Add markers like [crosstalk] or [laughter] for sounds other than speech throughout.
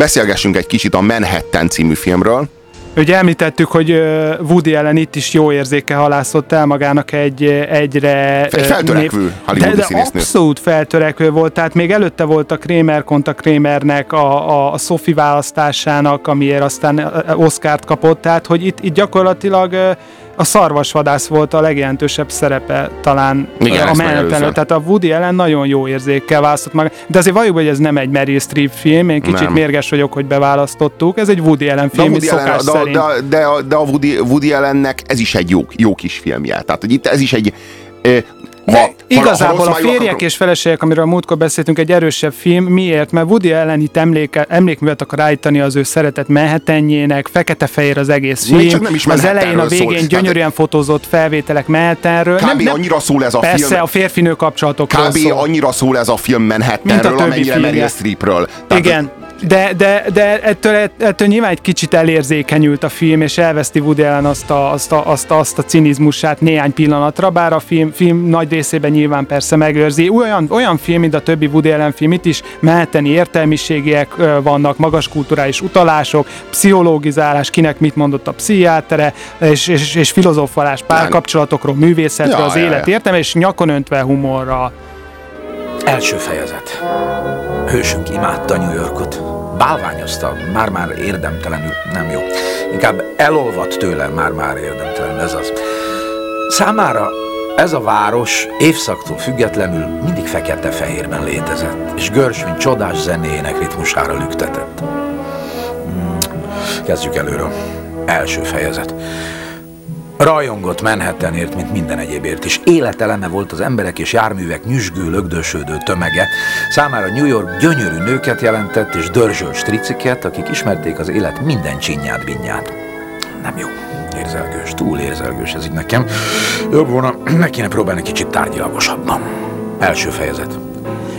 beszélgessünk egy kicsit a Manhattan című filmről. Ugye említettük, hogy Woody Allen itt is jó érzéke halászott el magának egy egyre... Egy feltörekvő de, de abszolút feltörekvő volt, tehát még előtte volt a Kramer konta Kramernek a, a, a Sophie választásának, amiért aztán Oscárt kapott, tehát hogy itt, itt gyakorlatilag a szarvasvadász volt a legjelentősebb szerepe talán Igen, a menetelő. Tehát a Woody Allen nagyon jó érzékkel választott meg. De azért valljuk, hogy ez nem egy Meryl Streep film, én kicsit nem. mérges vagyok, hogy beválasztottuk. Ez egy Woody Allen film, de Woody Allen, de, de, de, de, a Woody, Woody Allennek ez is egy jó, jó kis filmje. Tehát, hogy itt ez is egy ha, Igazából a férjek és feleségek, amiről a múltkor beszéltünk, egy erősebb film. Miért? Mert Woody Allen itt emléke, emlékművet akar állítani az ő szeretett Manhattanjének, fekete-fehér az egész film. Csak nem is az elején, a végén szól. gyönyörűen fotózott felvételek Manhattanről. Kb. Nem, nem, annyira szól ez a persze, film. Persze, a férfinő kapcsolatokról Kb. szól. annyira szól ez a film Manhattanről, amennyire Meryl Streepről. Igen. De, de, de ettől, ettől nyilván egy kicsit elérzékenyült a film, és elveszti Woody Allen azt a, azt a, azt a, azt a cinizmusát néhány pillanatra, bár a film, film nagy részében nyilván persze megőrzi. Olyan, olyan film, mint a többi Woody Allen film, itt is meheteni értelmiségiek vannak, magas kulturális utalások, pszichológizálás, kinek mit mondott a pszichiátere, és, és, és filozofalás párkapcsolatokról, művészetről, ja, az ja, élet ja. értelme, és nyakon öntve humorra. Első fejezet. Hősünk imádta New Yorkot. Bálványozta, már-már érdemtelenül, nem jó. Inkább elolvadt tőle, már-már érdemtelenül, ez az. Számára ez a város évszaktól függetlenül mindig fekete-fehérben létezett, és Görsvin csodás zenéjének ritmusára lüktetett. Hmm. Kezdjük előről. Első fejezet. Rajongott Manhattanért, mint minden egyébért is. Életeleme volt az emberek és járművek nyüzsgő, lögdösödő tömege. Számára New York gyönyörű nőket jelentett és dörzsölt striciket, akik ismerték az élet minden csinyát, binyát. Nem jó. Érzelgős, túl érzelgős ez így nekem. Jobb volna, meg kéne próbálni kicsit tárgyalagosabban. Első fejezet.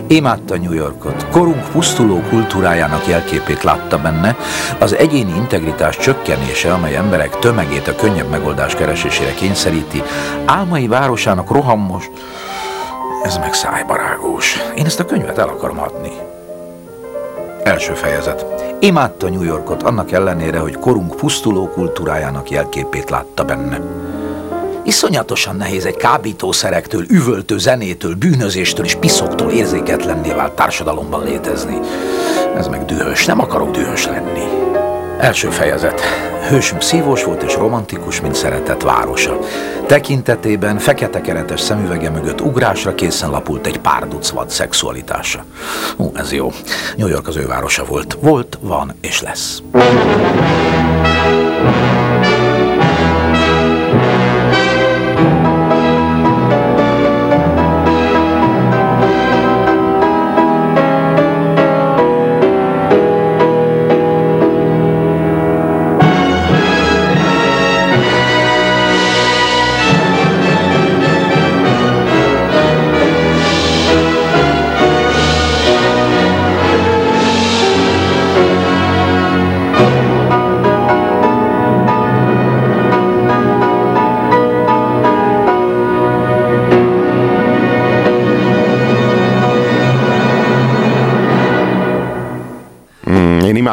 Imádta New Yorkot, korunk pusztuló kultúrájának jelképét látta benne, az egyéni integritás csökkenése, amely emberek tömegét a könnyebb megoldás keresésére kényszeríti, álmai városának rohamos, ez meg szájbarágós. Én ezt a könyvet el akarom adni. Első fejezet. Imádta New Yorkot annak ellenére, hogy korunk pusztuló kultúrájának jelképét látta benne. Iszonyatosan nehéz egy kábítószerektől, üvöltő zenétől, bűnözéstől és piszoktól érzéketlenné vált társadalomban létezni. Ez meg dühös, nem akarok dühös lenni. Első fejezet. Hősünk szívós volt és romantikus, mint szeretett városa. Tekintetében fekete keretes szemüvege mögött ugrásra készen lapult egy pár vad szexualitása. Ú, ez jó. New York az ő városa volt. Volt, van és lesz.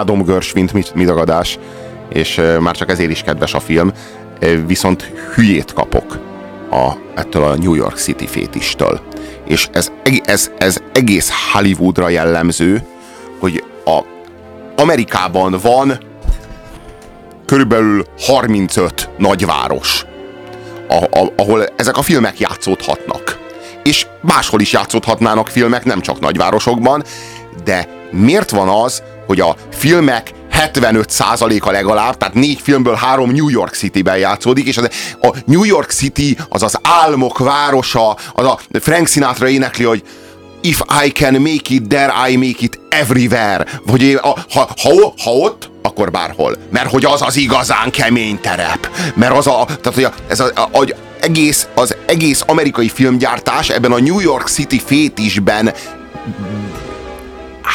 Imádom Görsvint, midagadás, és már csak ezért is kedves a film, viszont hülyét kapok a, ettől a New York City fétistől. És ez, ez, ez egész Hollywoodra jellemző, hogy a Amerikában van körülbelül 35 nagyváros, ahol ezek a filmek játszódhatnak. És máshol is játszódhatnának filmek, nem csak nagyvárosokban, de miért van az, hogy a filmek 75%-a legalább, tehát négy filmből három New York City-ben játszódik, és az, a New York City az az álmok városa, az a Frank Sinatra énekli, hogy If I can make it there, I make it everywhere. Vagy ha, ha, ha ott, akkor bárhol. Mert hogy az az igazán kemény terep. Mert az a, tehát hogy ez a, a, a, egész, az egész amerikai filmgyártás ebben a New York City fétisben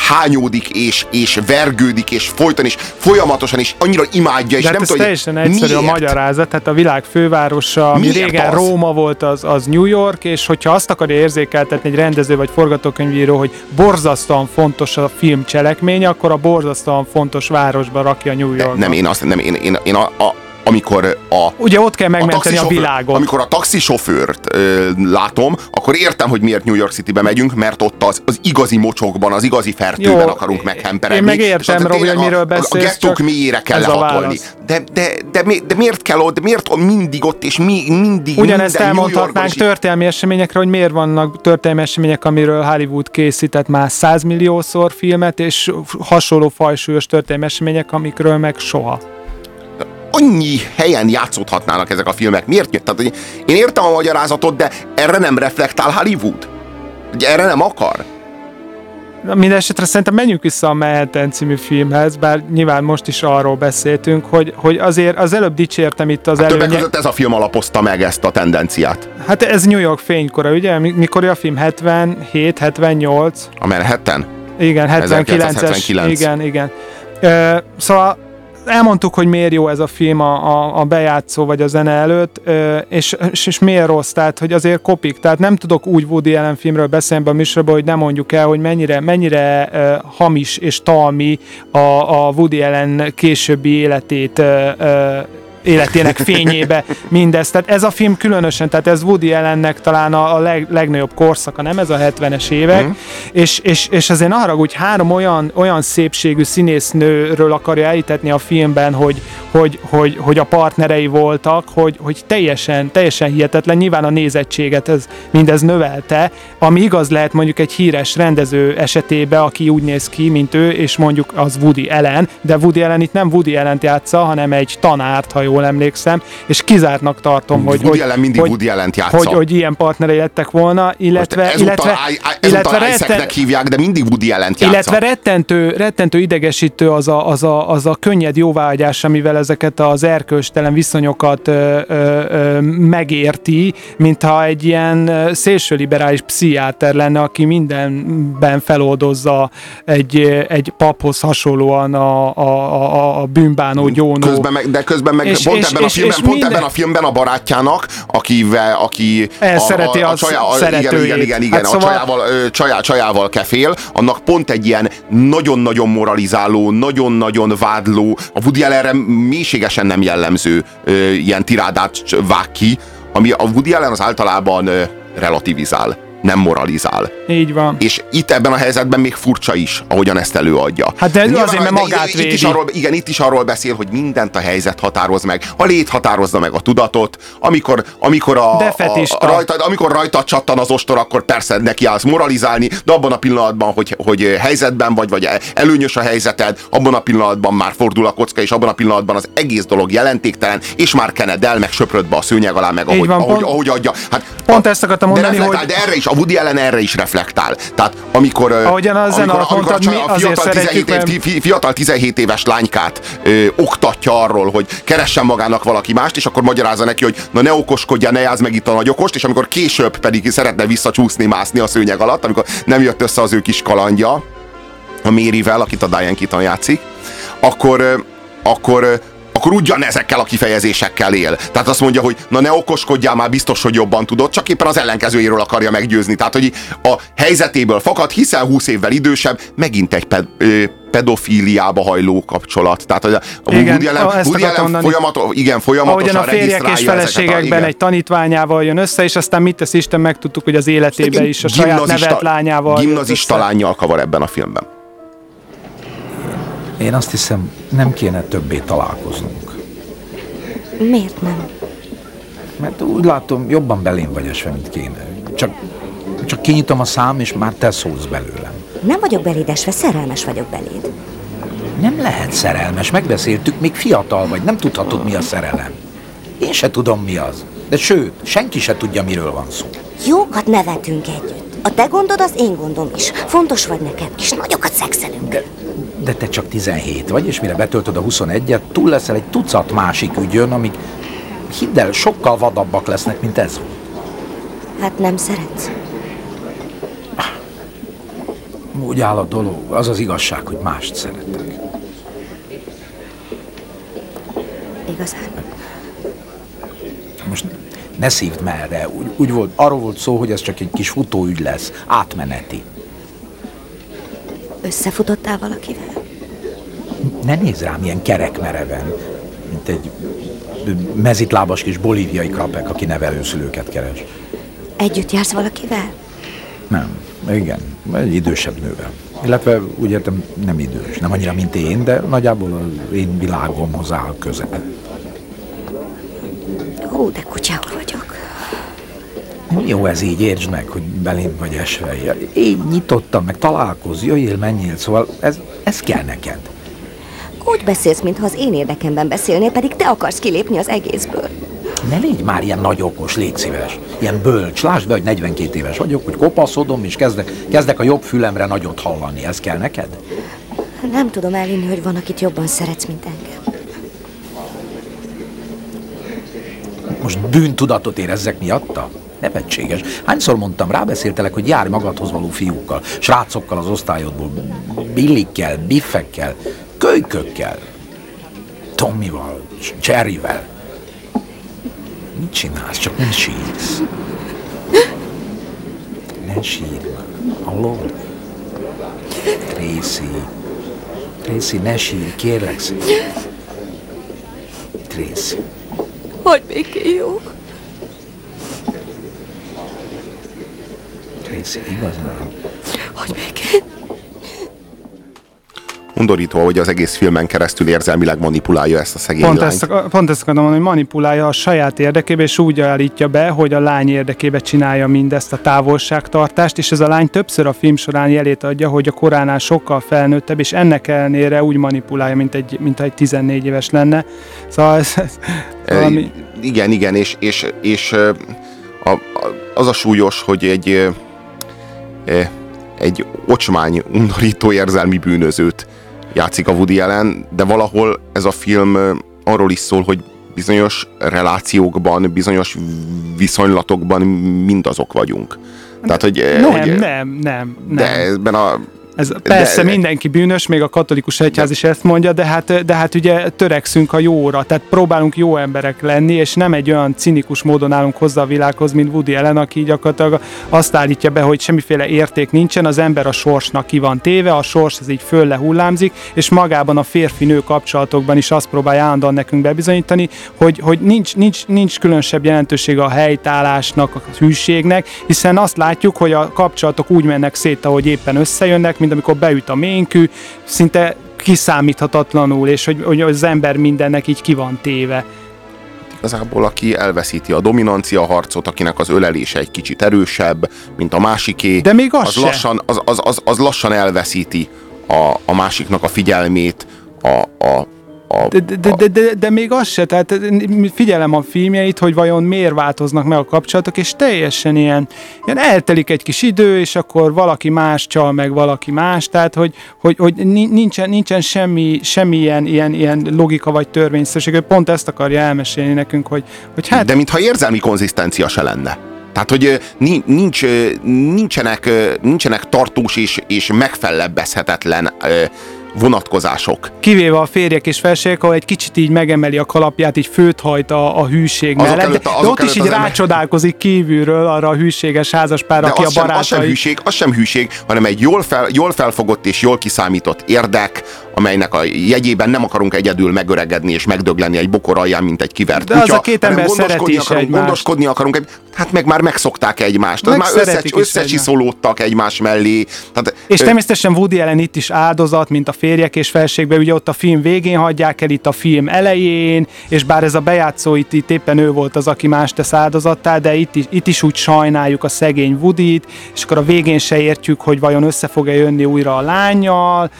hányódik, és, és vergődik, és folyton, és folyamatosan, és annyira imádja, és De nem hát ez tudja, teljesen egyszerű a miért? magyarázat, tehát a világ fővárosa, ami Miért régen az? Róma volt, az, az New York, és hogyha azt akarja érzékeltetni egy rendező vagy forgatókönyvíró, hogy borzasztóan fontos a film cselekménye, akkor a borzasztóan fontos városba rakja New Yorkba. Nem, én azt, nem, én, én, én a, a, amikor a, Ugye ott kell megmenteni a, taxisofőr- világot. Amikor a taxisofőrt ö, látom, akkor értem, hogy miért New York Citybe megyünk, mert ott az, az igazi mocsokban, az igazi fertőben Jó, akarunk meghemperegni. én meg és értem, az Robi, hogy miről a, beszélsz, A gettók csak mélyére kell a lehatolni. De, de, de, mi- de, miért kell ott, miért mindig ott, és mi, mindig Ugyanezt elmondhatnánk történelmi eseményekre, hogy miért vannak történelmi események, amiről Hollywood készített már 100 milliószor filmet, és hasonló fajsúlyos történelmi események, amikről meg soha. Annyi helyen játszódhatnának ezek a filmek. Miért? Tehát, én értem a magyarázatot, de erre nem reflektál Hollywood. Ugye erre nem akar. Mindenesetre szerintem menjünk vissza a Manhattan című filmhez, bár nyilván most is arról beszéltünk, hogy, hogy azért az előbb dicsértem itt az Többek előnye. között ez a film alapozta meg ezt a tendenciát. Hát ez New York fénykora, ugye? Mi- Mikor a film? 77, 78? A Manhattan? Igen, 79-es. 1979. Igen, igen. Ö, szóval elmondtuk, hogy miért jó ez a film a, a, a bejátszó vagy a zene előtt, és, és, és miért rossz, tehát hogy azért kopik, tehát nem tudok úgy Woody Allen filmről beszélni ebben a műsorban, hogy nem mondjuk el, hogy mennyire, mennyire hamis és talmi a, a Woody Allen későbbi életét életének fényébe mindez. Tehát ez a film különösen, tehát ez Woody Allennek talán a, a leg, legnagyobb korszaka, nem ez a 70-es évek, mm. és, és, és azért ne haragudj, három olyan, olyan szépségű színésznőről akarja elítetni a filmben, hogy, hogy, hogy, hogy a partnerei voltak, hogy, hogy teljesen, teljesen hihetetlen, nyilván a nézettséget ez mindez növelte, ami igaz lehet mondjuk egy híres rendező esetében, aki úgy néz ki, mint ő, és mondjuk az Woody Allen, de Woody Allen itt nem Woody Allen-t játsza, hanem egy tanárt, ha jól emlékszem, és kizártnak tartom, hogy, Woody hogy, mindig hogy, Woody játsza. hogy, hogy ilyen partnerei lettek volna, illetve, Most ezúttal, illetve, I- ezúttal illetve, retten, hívják, de mindig Woody Allent játsza. illetve rettentő, rettentő idegesítő az a, az, a, az a könnyed jóváhagyás, amivel ezeket az erkölcstelen viszonyokat ö, ö, ö, megérti, mintha egy ilyen ö, szélsőliberális pszichiáter lenne, aki mindenben feloldozza egy, egy paphoz hasonlóan a, a, a, a bűnbánó gyónó. Közben meg, de közben meg És- pont, és- ebben, a és- filmben, és pont minden- ebben a filmben a barátjának, akivel, aki Elszereti az csajá, a, igen, szeretőjét. igen, igen, igen Hát a szóval- csajával, csajá, csajával kefél, annak pont egy ilyen nagyon-nagyon moralizáló, nagyon-nagyon vádló, a Woody Allenre mélységesen nem jellemző ö, ilyen tirádát vág ki, ami a Woody Allen az általában ö, relativizál, nem moralizál. Így van. És itt ebben a helyzetben még furcsa is, ahogyan ezt előadja. Hát de Nyilván, azért, mert de magát itt, itt is védi. arról, igen, itt is arról beszél, hogy mindent a helyzet határoz meg. A lét határozza meg a tudatot. Amikor, amikor, a, a, Defetista. a, rajta, amikor rajta csattan az ostor, akkor persze neki állsz moralizálni, de abban a pillanatban, hogy, hogy helyzetben vagy, vagy előnyös a helyzeted, abban a pillanatban már fordul a kocka, és abban a pillanatban az egész dolog jelentéktéktelen, és már kened el, meg söpröd be a szőnyeg alá, meg ahogy, van, ahogy, pont- ahogy adja. Hát, pont ezt akartam de mondani, reflektál, hogy- de erre is, a Woody Allen erre is reflektál. Tehát amikor, Ahogyan a alatt amikor, mondtad, a, csaj- a fiatal, szeretjük, 17 év, mert- fiatal 17 éves lánykát ö, oktatja arról, hogy keressen magának valaki mást, és akkor magyarázza neki, hogy na ne okoskodja, ne játsz meg itt a nagyokost, és amikor később pedig szeretne visszacsúszni, mászni a szőnyeg alatt, amikor nem jött össze az ő kis kalandja, a Mérivel, akit a Diane Keaton játszik, akkor, akkor akkor ugyanezekkel a kifejezésekkel él. Tehát azt mondja, hogy na ne okoskodjál, már biztos, hogy jobban tudod, csak éppen az ellenkezőjéről akarja meggyőzni. Tehát, hogy a helyzetéből fakad, hiszen 20 évvel idősebb, megint egy ped, ö, pedofíliába hajló kapcsolat. Tehát, a Igen, Woody Allen, ezt Woody Allen mondani. folyamat, igen, folyamatosan Ahogyan a férjek és a- feleségekben igen. egy tanítványával jön össze, és aztán mit tesz Isten, megtudtuk, hogy az életében is a saját nevelt lányával Gimnazista lányjal kavar ebben a filmben. Én azt hiszem, nem kéne többé találkoznunk. Miért nem? Mert úgy látom, jobban belém vagy esve, mint kéne. Csak, csak kinyitom a szám, és már te szólsz belőlem. Nem vagyok belédesve, szerelmes vagyok beléd. Nem lehet szerelmes, megbeszéltük, még fiatal vagy, nem tudhatod, mi a szerelem. Én se tudom, mi az. De sőt, senki se tudja, miről van szó. Jókat nevetünk együtt. A te gondod az én gondom is. Fontos vagy nekem, és nagyokat szexelünk. De, de te csak 17 vagy, és mire betöltöd a 21-et, túl leszel egy tucat másik ügyön, amik, hidd el, sokkal vadabbak lesznek, mint ez. Hát nem szeretsz. Úgy áll a dolog, az az igazság, hogy mást szeretek. Igazán. Most ne szívd merre, úgy, úgy volt, arról volt szó, hogy ez csak egy kis futóügy lesz, átmeneti. Összefutottál valakivel? Ne nézz rám ilyen kerekmereven, mint egy mezitlábas kis bolíviai krapek, aki nevelőszülőket keres. Együtt jársz valakivel? Nem, igen, egy idősebb nővel. Illetve úgy értem, nem idős, nem annyira, mint én, de nagyjából az én világomhoz áll közel. Hú, de kutyául vagyok. Jó ez így, értsd meg, hogy belém vagy esve. Én nyitottam, meg találkozz, jöjjél, menjél, szóval ez, ez kell neked. Úgy beszélsz, mintha az én érdekemben beszélnél, pedig te akarsz kilépni az egészből. Ne légy már ilyen nagy okos, légy szíves. Ilyen bölcs. Lásd be, hogy 42 éves vagyok, hogy kopaszodom, és kezdek, kezdek a jobb fülemre nagyot hallani. Ez kell neked? Nem tudom elhinni, hogy van, akit jobban szeretsz, mint engem. Most bűntudatot érezzek miatta? Nevetséges. Hányszor mondtam, rábeszéltelek, hogy járj magadhoz való fiúkkal, srácokkal az osztályodból, billikkel, biffekkel, kölykökkel, Tommyval, Jerryvel. Mit csinálsz? Csak nem sírsz. Ne sírj már. Hallod? Tracy. Tracy, ne sírj, kérlek szépen. Tracy. Hogy béké jó? Tracy, igazán. Hogy béké? undorító, hogy az egész filmen keresztül érzelmileg manipulálja ezt a szegény Pont lányt. ezt, pont ezt akarom mondani, hogy manipulálja a saját érdekébe, és úgy állítja be, hogy a lány érdekébe csinálja mindezt a távolságtartást, és ez a lány többször a film során jelét adja, hogy a koránál sokkal felnőttebb, és ennek ellenére úgy manipulálja, mint egy, mint egy 14 éves lenne. Szóval ez, ez valami... Igen, igen, és, és, és a, a, az a súlyos, hogy egy egy ocsmány, undorító érzelmi bűnözőt játszik a Woody Allen, de valahol ez a film arról is szól, hogy bizonyos relációkban, bizonyos viszonylatokban mindazok vagyunk. Tehát, hogy, nem, hogy, nem, nem, nem. De ebben a ez persze de, mindenki bűnös, még a katolikus egyház de, is ezt mondja, de hát, de hát ugye törekszünk a jóra, tehát próbálunk jó emberek lenni, és nem egy olyan cinikus módon állunk hozzá a világhoz, mint Woody Allen, aki gyakorlatilag azt állítja be, hogy semmiféle érték nincsen, az ember a sorsnak ki van téve, a sors az így föl lehullámzik, és magában a férfi-nő kapcsolatokban is azt próbálja állandóan nekünk bebizonyítani, hogy, hogy nincs, nincs, nincs különösebb jelentősége a helytállásnak, a hűségnek, hiszen azt látjuk, hogy a kapcsolatok úgy mennek szét, ahogy éppen összejönnek, mint amikor beüt a ménkű, szinte kiszámíthatatlanul, és hogy, hogy az ember mindennek így ki van téve. Igazából aki elveszíti a dominancia harcot, akinek az ölelése egy kicsit erősebb, mint a másiké, De még az, az, lassan, az, az, az, az lassan elveszíti a, a másiknak a figyelmét, a, a, a, de, de, de, de, de még az se, tehát figyelem a filmjeit, hogy vajon miért változnak meg a kapcsolatok, és teljesen ilyen, ilyen eltelik egy kis idő, és akkor valaki más csal meg valaki más, tehát hogy, hogy, hogy nincsen, nincsen semmi, semmi ilyen, ilyen, ilyen logika vagy törvényszerűség, hogy pont ezt akarja elmesélni nekünk, hogy, hogy hát... De mintha érzelmi konzisztencia se lenne. Tehát, hogy nincs, nincsenek, nincsenek tartós és, és megfellebbezhetetlen vonatkozások. Kivéve a férjek és felségek, ahol egy kicsit így megemeli a kalapját, így főt hajt a, a hűség azok mellett, előtt, de ott is így rácsodálkozik kívülről arra a hűséges házaspár, aki a barátai. az sem hűség, az sem hűség, hanem egy jól, fel, jól felfogott és jól kiszámított érdek, amelynek a jegyében nem akarunk egyedül megöregedni és megdögleni egy bokor alján, mint egy kivert De kutya, az a két ember is akarunk, egymást. Gondoskodni akarunk, hát meg már megszokták egymást, meg már össze, összecsiszolódtak egymás mellé. Tehát, és természetesen Woody Allen itt is áldozat, mint a férjek és felségbe, ugye ott a film végén hagyják el, itt a film elején, és bár ez a bejátszó itt, itt éppen ő volt az, aki más tesz áldozattá, de itt is, itt is úgy sajnáljuk a szegény Woody-t, és akkor a végén se értjük, hogy vajon össze fog-e jönni újra a lányjal,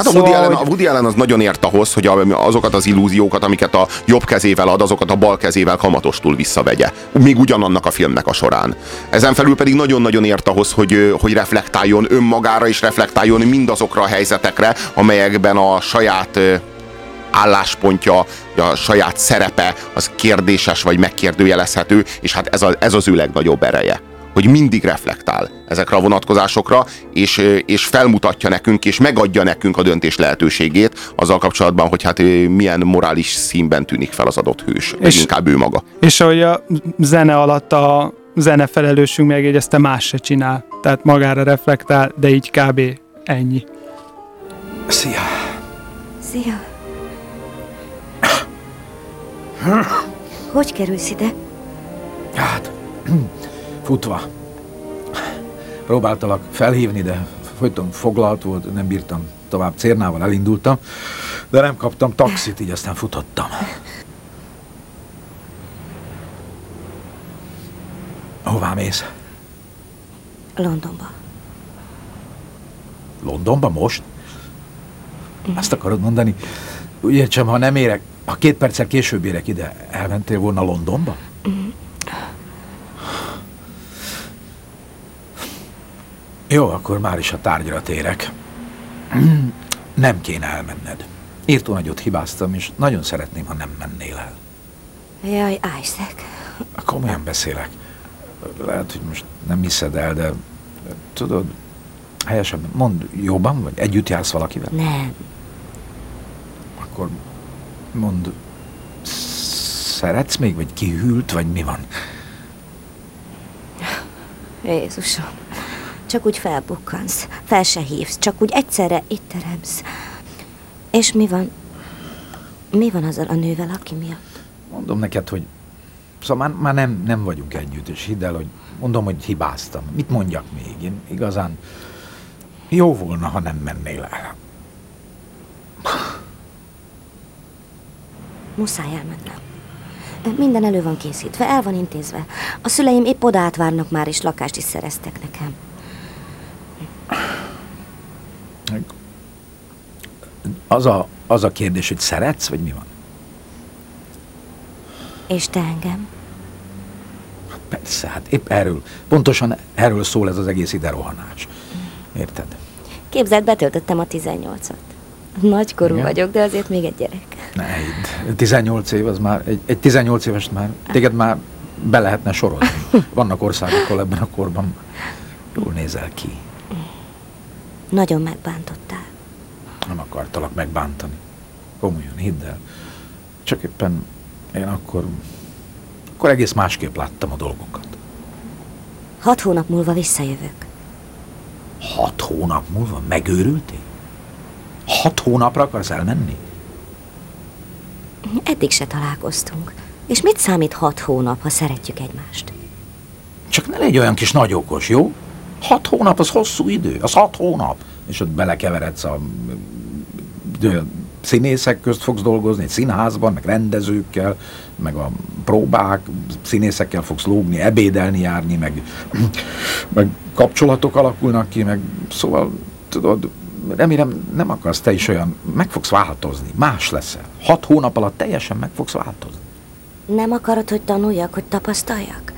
Hát a, szóval, Woody Allen, a Woody Allen az nagyon ért ahhoz, hogy azokat az illúziókat, amiket a jobb kezével ad, azokat a bal kezével kamatostul visszavegye. Még ugyanannak a filmnek a során. Ezen felül pedig nagyon-nagyon ért ahhoz, hogy, hogy reflektáljon önmagára, és reflektáljon mindazokra a helyzetekre, amelyekben a saját álláspontja, a saját szerepe az kérdéses vagy megkérdőjelezhető, és hát ez, a, ez az ő legnagyobb ereje hogy mindig reflektál ezekre a vonatkozásokra, és, és felmutatja nekünk, és megadja nekünk a döntés lehetőségét azzal kapcsolatban, hogy hát milyen morális színben tűnik fel az adott hős, és, inkább ő maga. És ahogy a zene alatt a zenefelelősünk megjegyezte, más se csinál. Tehát magára reflektál, de így kb. ennyi. Szia! Szia! Hogy kerülsz ide? Hát, futva. Próbáltalak felhívni, de folyton foglalt volt, nem bírtam tovább. Cérnával elindultam, de nem kaptam taxit, így aztán futottam. Hová mész? Londonba. Londonba most? Azt akarod mondani, úgy értsem, ha nem érek, ha két perccel később érek ide, elmentél volna Londonba? Jó, akkor már is a tárgyra térek. Nem kéne elmenned. Írtó nagyot hibáztam, és nagyon szeretném, ha nem mennél el. Jaj, Isaac. Komolyan beszélek. Lehet, hogy most nem hiszed el, de tudod, helyesebben, mond, jóban vagy? Együtt jársz valakivel? Nem. Akkor mond, szeretsz még, vagy kihűlt, vagy mi van? Jézusom. Csak úgy felbukkansz, fel se hívsz, csak úgy egyszerre itt teremsz. És mi van? Mi van azzal a nővel, aki miatt? Mondom neked, hogy szóval már, már nem, nem vagyunk együtt, és hidd el, hogy mondom, hogy hibáztam. Mit mondjak még? Én igazán jó volna, ha nem mennél el. Muszáj elmennem. Minden elő van készítve, el van intézve. A szüleim épp oda átvárnak már, és lakást is szereztek nekem. Az a, az a kérdés, hogy szeretsz, vagy mi van? És te engem? Persze, hát épp erről, pontosan erről szól ez az egész ide rohanás. Érted? Képzeld, betöltöttem a 18-at. Nagykorú Igen? vagyok, de azért még egy gyerek. Ne hidd. 18 év az már, egy, egy 18 éves már, téged már be lehetne sorolni. [laughs] Vannak országok, ahol ebben a korban jól nézel ki. Nagyon megbántottál. Nem akartalak megbántani. Komolyan, hidd el. Csak éppen én akkor, akkor egész másképp láttam a dolgokat. Hat hónap múlva visszajövök. Hat hónap múlva megőrültél? Hat hónapra akarsz elmenni? Eddig se találkoztunk. És mit számít hat hónap, ha szeretjük egymást? Csak ne legy olyan kis nagyokos, jó? Hat hónap az hosszú idő, az hat hónap. És ott belekeveredsz a színészek közt fogsz dolgozni, egy színházban, meg rendezőkkel, meg a próbák, színészekkel fogsz lógni, ebédelni járni, meg, meg kapcsolatok alakulnak ki, meg szóval, tudod, remélem nem akarsz te is olyan, meg fogsz változni, más leszel. Hat hónap alatt teljesen meg fogsz változni. Nem akarod, hogy tanuljak, hogy tapasztaljak?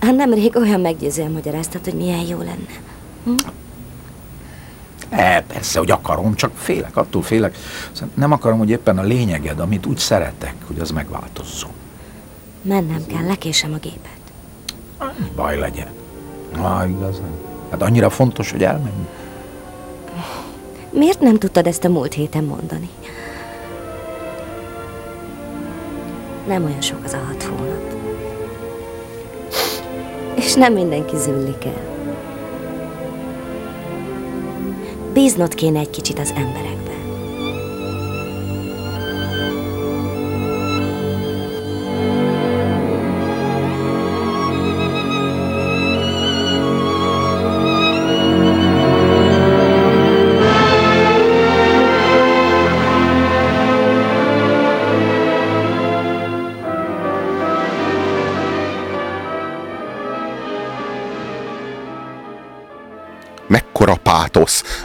Hát Nemrég olyan meggyőzően magyaráztad, hogy milyen jó lenne. E, persze, hogy akarom, csak félek, attól félek. Szóval Nem akarom, hogy éppen a lényeged, amit úgy szeretek, hogy az megváltozzon. Mennem kell, lekésem a gépet. Baj legyen. Na, igazán. Hát annyira fontos, hogy elmenj. Miért nem tudtad ezt a múlt héten mondani? Nem olyan sok az a hat hónap. És nem mindenki züllik el. Bíznod kéne egy kicsit az emberekben.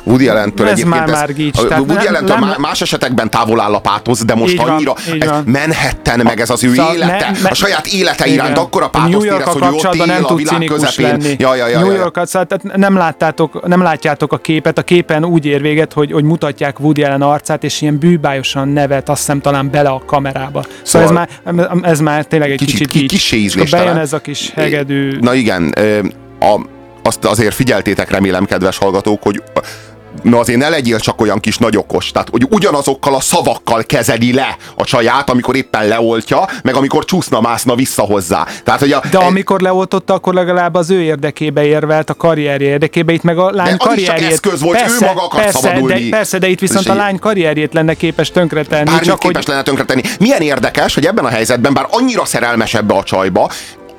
Woody Allen-től Ez egyébként már- már gics, a tehát Woody Allen-től nem- má- más esetekben távol áll a pátosz, de most van, annyira ez van. Manhattan, meg ez az ő Szóval élete, ne- ne- a saját élete Igen. iránt akkora A pátoszt érez, hogy ő ott kapcsolatban él nem a világ közepén. lenni. Ja, ja, ja, New ja, ja. York-at, szóval tehát nem láttátok, nem látjátok a képet, a képen úgy ér véget, hogy, hogy mutatják Woody Allen arcát, és ilyen bűbájosan nevet, azt hiszem talán bele a kamerába. Szóval, Szóval- ez, már, ez már tényleg egy Kicsit kicsit, ki- így. kissé És akkor ízléstelen. bejön ez a kis hegedű. Na igen, a, azt azért figyeltétek, remélem, kedves hallgatók, hogy na azért ne legyél csak olyan kis nagyokos, tehát hogy ugyanazokkal a szavakkal kezeli le a csaját, amikor éppen leoltja, meg amikor csúszna-mászna vissza hozzá. Tehát, hogy a, De amikor leoltotta, akkor legalább az ő érdekébe érvelt, a karrierje érdekébe, itt meg a lány az is csak karrierjét. eszköz volt, ő maga akart persze, szabadulni. De, persze, de itt viszont És a lány karrierjét lenne képes tönkretenni. Bármit Csak képes hogy lenne tönkretenni. Milyen érdekes, hogy ebben a helyzetben, bár annyira szerelmes ebbe a csajba,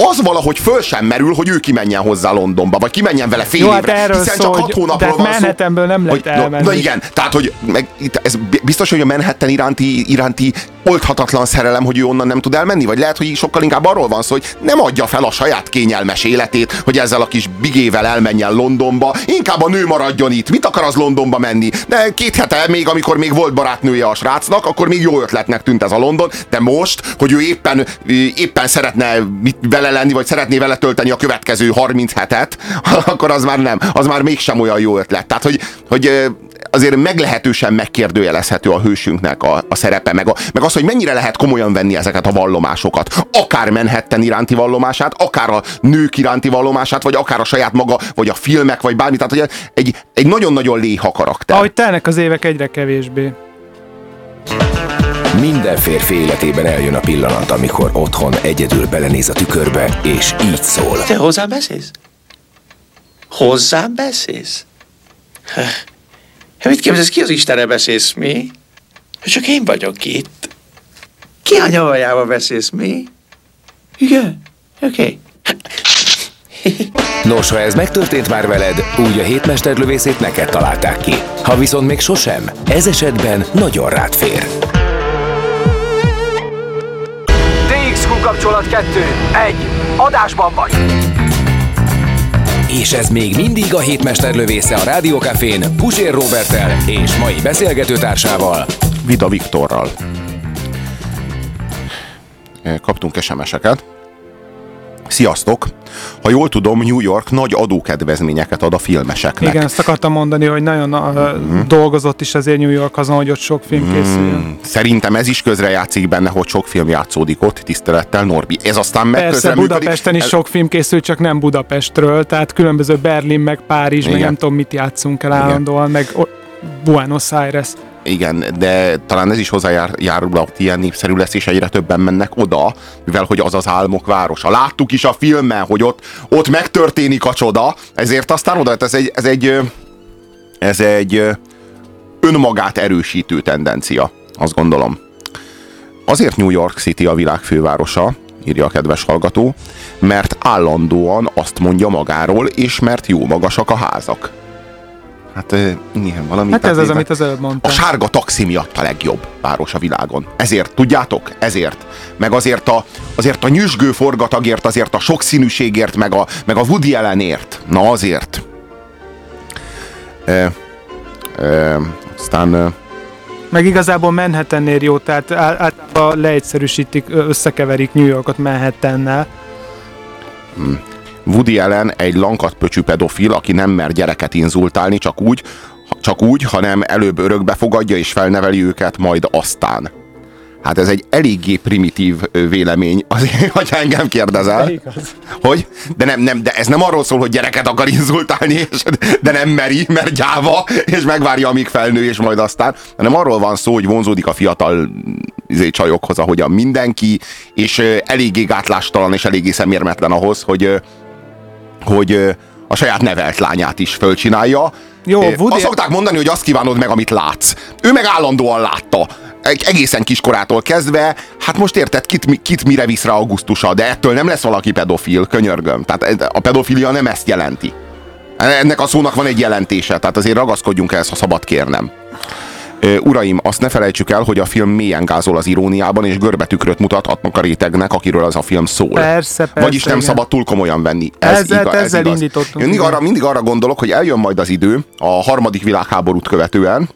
az valahogy föl sem merül, hogy ő kimenjen hozzá Londonba, vagy kimenjen vele fél Jó, hát évre, erről hiszen szól, csak hat hónapról hát van szó. Manhattanből nem lehet hogy, na, elmenni. na igen, tehát hogy meg, itt, ez biztos, hogy a Manhattan iránti, iránti oldhatatlan szerelem, hogy ő onnan nem tud elmenni, vagy lehet, hogy sokkal inkább arról van szó, hogy nem adja fel a saját kényelmes életét, hogy ezzel a kis bigével elmenjen Londonba, inkább a nő maradjon itt. Mit akar az Londonba menni? De két hete még, amikor még volt barátnője a srácnak, akkor még jó ötletnek tűnt ez a London, de most, hogy ő éppen, éppen szeretne mit vele lenni, vagy szeretné vele tölteni a következő 30 hetet, [laughs] akkor az már nem, az már mégsem olyan jó ötlet. Tehát, hogy, hogy azért meglehetősen megkérdőjelezhető a hősünknek a, a szerepe, meg, a, meg az, hogy mennyire lehet komolyan venni ezeket a vallomásokat. Akár Manhattan iránti vallomását, akár a nők iránti vallomását, vagy akár a saját maga, vagy a filmek, vagy bármi. Tehát, hogy egy, egy nagyon-nagyon léha karakter. ahogy telnek az évek egyre kevésbé. Minden férfi életében eljön a pillanat, amikor otthon egyedül belenéz a tükörbe, és így szól. Te hozzám beszélsz? Hozzám beszélsz? Hát mit képzelsz, ki az Istenre beszélsz, mi? Csak én vagyok itt. Ki a nyavajába beszélsz, mi? Igen, oké. Okay. Nos, ha ez megtörtént már veled, úgy a hétmesterlövészét neked találták ki. Ha viszont még sosem, ez esetben nagyon rád fér. Kapcsolat 2. 1. Adásban vagy. És ez még mindig a hétmesterlövésze a Rádiókafén Pusér Robertel és mai beszélgetőtársával. Vida Viktorral. Kaptunk SMS-eket. Sziasztok! Ha jól tudom, New York nagy adókedvezményeket ad a filmeseknek. Igen, ezt akartam mondani, hogy nagyon uh, dolgozott is azért New York azon, hogy ott sok film készüljön. Szerintem ez is közrejátszik benne, hogy sok film játszódik ott, tisztelettel Norbi. Ez aztán meg Persze. Budapesten is Ez- sok film készül, csak nem Budapestről, tehát különböző Berlin, meg Párizs, meg Igen. nem tudom mit játszunk el állandóan, meg o- Buenos Aires. Igen, de talán ez is hozzájárul, hogy ilyen népszerű lesz, és egyre többen mennek oda, mivel hogy az az álmok városa. Láttuk is a filmben, hogy ott, ott megtörténik a csoda, ezért aztán oda, ez egy, ez egy, ez egy önmagát erősítő tendencia, azt gondolom. Azért New York City a világ fővárosa, írja a kedves hallgató, mert állandóan azt mondja magáról, és mert jó magasak a házak. Hát igen, valami. Hát ez az, amit az előbb a mondtam. sárga taxi miatt a legjobb város a világon. Ezért, tudjátok? Ezért. Meg azért a, azért a nyüzsgő forgatagért, azért a sokszínűségért, meg a, meg a Woody Allenért. Na azért. E, e, aztán e, Meg igazából Manhattannél jó, tehát ál- általában leegyszerűsítik, összekeverik New Yorkot Manhattannel. Woody Allen egy lankatpöcsű pedofil, aki nem mer gyereket inzultálni, csak úgy, csak úgy, hanem előbb örökbe fogadja és felneveli őket, majd aztán. Hát ez egy eléggé primitív vélemény, azért, [laughs] hogyha engem kérdezel. Hogy? De, nem, nem, de ez nem arról szól, hogy gyereket akar inzultálni, és, de nem meri, mert gyáva, és megvárja, amíg felnő, és majd aztán, hanem arról van szó, hogy vonzódik a fiatal izé, csajokhoz, ahogyan mindenki, és eléggé gátlástalan, és eléggé szemérmetlen ahhoz, hogy, hogy a saját nevelt lányát is fölcsinálja. Jó, Woody- Azt szokták mondani, hogy azt kívánod meg, amit látsz. Ő meg állandóan látta. Egy- Egészen kiskorától kezdve, hát most érted, kit, kit mire visz rá augusztusa, de ettől nem lesz valaki pedofil, könyörgöm. Tehát a pedofilia nem ezt jelenti. Ennek a szónak van egy jelentése, tehát azért ragaszkodjunk ehhez, ha szabad kérnem. Uraim, azt ne felejtsük el, hogy a film mélyen gázol az iróniában, és görbetükröt mutathatnak a rétegnek, akiről az a film szól. Persze, persze, Vagyis nem igen. szabad túl komolyan venni. Ezzel- ezzel indítottunk, Én mindig arra, mindig arra gondolok, hogy eljön majd az idő a harmadik világháborút követően,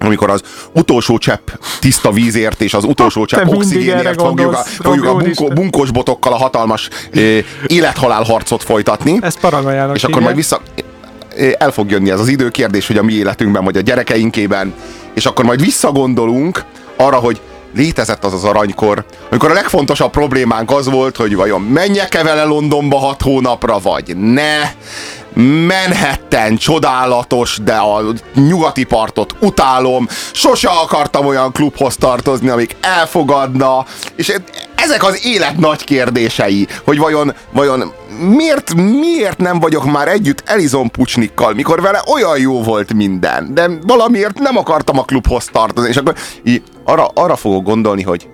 amikor az utolsó csepp tiszta vízért és az utolsó csepp erre oxigénért fogjuk a, fogjuk a bunkó, bunkós botokkal a hatalmas élethalál harcot folytatni. Ezt paranoiának És akkor hívják. majd vissza, el fog jönni ez az időkérdés, hogy a mi életünkben, vagy a gyerekeinkében, és akkor majd visszagondolunk arra, hogy létezett az az aranykor, amikor a legfontosabb problémánk az volt, hogy vajon menjek-e vele Londonba hat hónapra, vagy ne. Manhattan csodálatos, de a nyugati partot utálom. Sose akartam olyan klubhoz tartozni, amik elfogadna. És ezek az élet nagy kérdései, hogy vajon, vajon miért, miért nem vagyok már együtt Elizon Pucsnikkal, mikor vele olyan jó volt minden, de valamiért nem akartam a klubhoz tartozni, és akkor így arra, arra fogok gondolni, hogy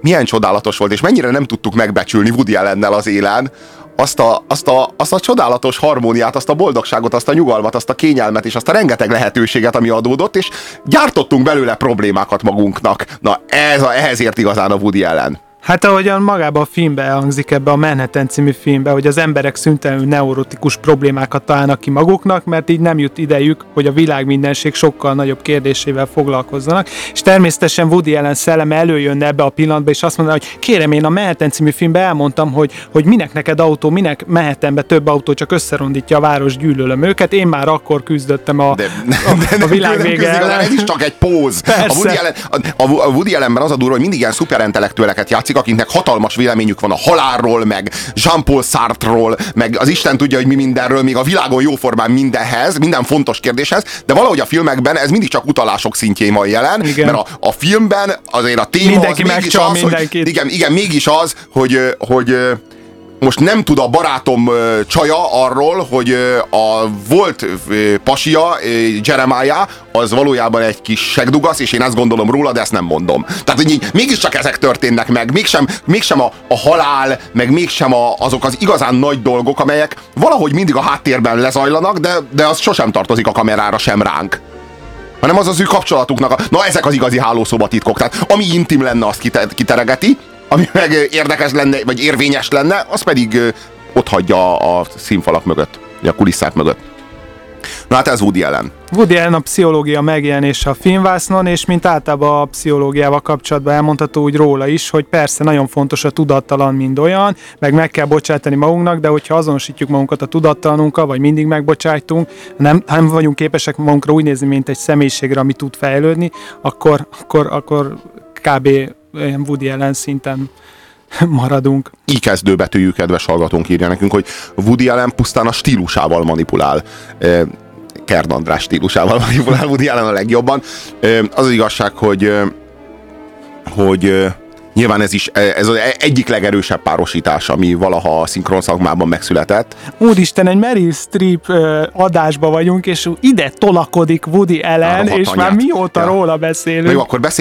milyen csodálatos volt, és mennyire nem tudtuk megbecsülni Woody ellennel az élen, azt a, azt, a, azt a csodálatos harmóniát, azt a boldogságot, azt a nyugalmat, azt a kényelmet, és azt a rengeteg lehetőséget, ami adódott, és gyártottunk belőle problémákat magunknak. Na, ez a, ehhez ért igazán a Woody ellen. Hát ahogyan magában a filmbe elhangzik ebbe a Manhattan című filmbe, hogy az emberek szüntelenül neurotikus problémákat találnak ki maguknak, mert így nem jut idejük, hogy a világ mindenség sokkal nagyobb kérdésével foglalkozzanak. És természetesen Woody Allen szelleme előjönne ebbe a pillanatba, és azt mondaná, hogy kérem, én a Manhattan című filmbe elmondtam, hogy, hogy minek neked autó, minek Manhattanbe több autó, csak összerondítja a város, gyűlölöm őket. Én már akkor küzdöttem a, De, a, [laughs] de a világ vége ellen. Ez is csak egy póz. A Persze. Woody, Allen, a, a Woody Allenben az a durva, hogy mindig ilyen szuperintellektueleket játszik, akiknek hatalmas véleményük van a halálról, meg Jean-Paul Sartre-ról, meg az Isten tudja, hogy mi mindenről, még a világon jóformán mindenhez, minden fontos kérdéshez, de valahogy a filmekben ez mindig csak utalások szintjén van jelen, Igen. mert a, a filmben azért a téma Mindenki az mégis az, hogy, igen, igen, mégis az, hogy, hogy most nem tud a barátom csaja arról, hogy a volt pasia, Jeremiah, az valójában egy kis segdugasz, és én ezt gondolom róla, de ezt nem mondom. Tehát, hogy így, mégiscsak ezek történnek meg, mégsem, mégsem a, a halál, meg mégsem a, azok az igazán nagy dolgok, amelyek valahogy mindig a háttérben lezajlanak, de, de az sosem tartozik a kamerára, sem ránk hanem az az ő kapcsolatuknak. A... Na, ezek az igazi hálószobatitkok. Tehát ami intim lenne, azt kite- kiteregeti, ami meg érdekes lenne, vagy érvényes lenne, az pedig ott hagyja a, színfalak mögött, a kulisszák mögött. Na hát ez Woody Allen. Woody Allen a pszichológia megjelenése a filmvásznon, és mint általában a pszichológiával kapcsolatban elmondható úgy róla is, hogy persze nagyon fontos a tudattalan, mind olyan, meg meg kell bocsátani magunknak, de hogyha azonosítjuk magunkat a tudattalanunkkal, vagy mindig megbocsájtunk, nem, nem vagyunk képesek magunkra úgy nézni, mint egy személyiségre, ami tud fejlődni, akkor, akkor, akkor kb. Olyan Woody Allen szinten [laughs] maradunk. Így kezdőbetűjű kedves hallgatónk írja nekünk, hogy Woody Allen pusztán a stílusával manipulál. Kern András stílusával [laughs] manipulál Woody Allen a legjobban. Az az igazság, hogy hogy nyilván ez is ez az egyik legerősebb párosítás, ami valaha a szinkron szakmában megszületett. Úristen, egy Meryl Streep adásba vagyunk, és ide tolakodik Woody Rohadt és már mióta Ja. róla beszélünk. Na jó, akkor beszélj